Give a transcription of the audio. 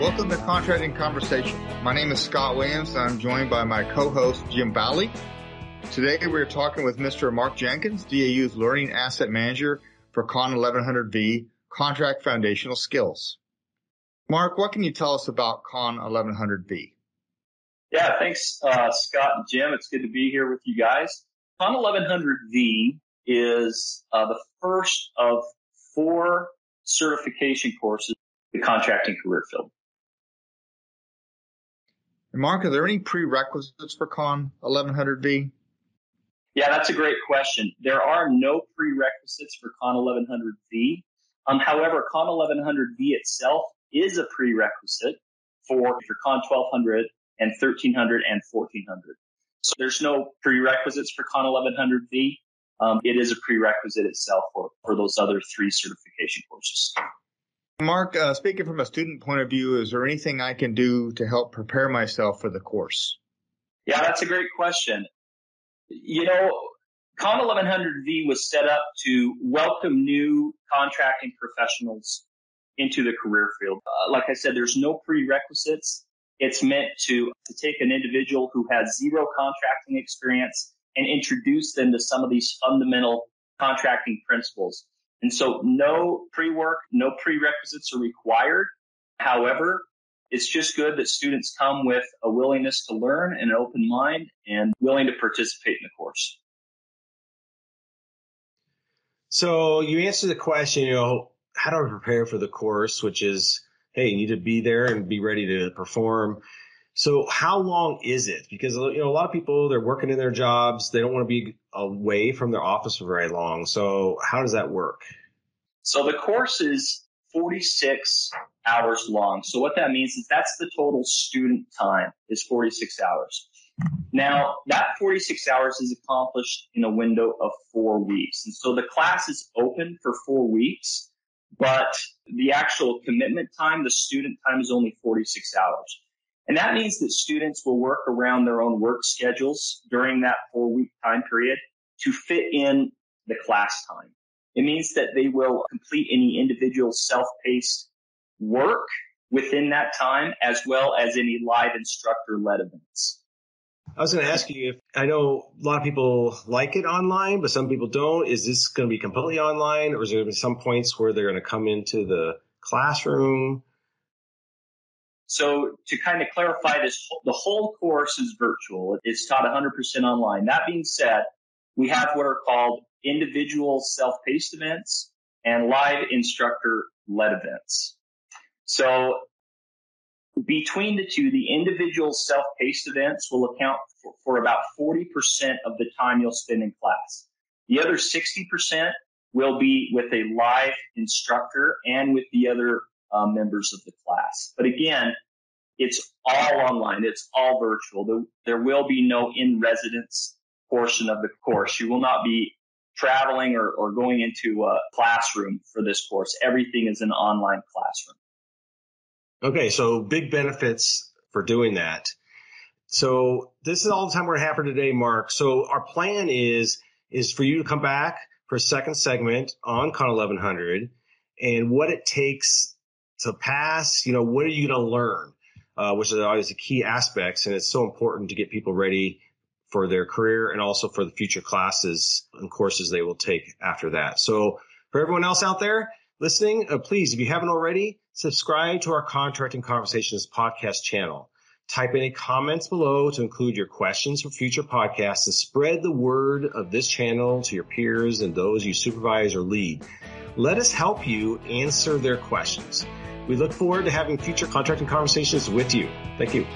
Welcome to Contracting Conversation. My name is Scott Williams I'm joined by my co-host Jim Bally. Today we're talking with Mr. Mark Jenkins, DAU's Learning Asset Manager for Con 1100V Contract Foundational Skills. Mark, what can you tell us about Con 1100V? Yeah, thanks, uh, Scott and Jim. It's good to be here with you guys. Con 1100V is uh, the first of four certification courses in the contracting career field. Mark, are there any prerequisites for Con 1100V? Yeah, that's a great question. There are no prerequisites for Con 1100V. Um, however, Con 1100V itself is a prerequisite for, for Con 1200 and 1300 and 1400. So there's no prerequisites for Con 1100V. Um, it is a prerequisite itself for, for those other three certification courses. Mark, uh, speaking from a student point of view, is there anything I can do to help prepare myself for the course? Yeah, that's a great question. You know, Con 1100V was set up to welcome new contracting professionals into the career field. Uh, like I said, there's no prerequisites. It's meant to, to take an individual who has zero contracting experience and introduce them to some of these fundamental contracting principles. And so no pre-work, no prerequisites are required. However, it's just good that students come with a willingness to learn and an open mind and willing to participate in the course. So you answered the question, you know, how do I prepare for the course, which is, hey, you need to be there and be ready to perform. So how long is it? Because you know a lot of people they're working in their jobs, they don't want to be away from their office for very long. So how does that work? So the course is 46 hours long. So what that means is that's the total student time is 46 hours. Now that 46 hours is accomplished in a window of four weeks. And so the class is open for four weeks, but the actual commitment time, the student time is only 46 hours. And that means that students will work around their own work schedules during that four week time period to fit in the class time. It means that they will complete any individual self-paced work within that time as well as any live instructor led events. I was going to ask you if I know a lot of people like it online, but some people don't. Is this going to be completely online or is there going to be some points where they're going to come into the classroom? So to kind of clarify this, the whole course is virtual. It's taught 100% online. That being said, we have what are called individual self-paced events and live instructor led events. So between the two, the individual self-paced events will account for, for about 40% of the time you'll spend in class. The other 60% will be with a live instructor and with the other um, members of the class. But again, it's all online. It's all virtual. There, there will be no in residence portion of the course. You will not be traveling or, or going into a classroom for this course. Everything is an online classroom. Okay. So big benefits for doing that. So this is all the time we're going to have for today, Mark. So our plan is, is for you to come back for a second segment on Con 1100 and what it takes to pass, you know, what are you going to learn? Uh, which are always the key aspects. And it's so important to get people ready for their career and also for the future classes and courses they will take after that. So for everyone else out there listening, uh, please, if you haven't already, subscribe to our Contracting Conversations podcast channel. Type any comments below to include your questions for future podcasts and spread the word of this channel to your peers and those you supervise or lead. Let us help you answer their questions. We look forward to having future contracting conversations with you. Thank you.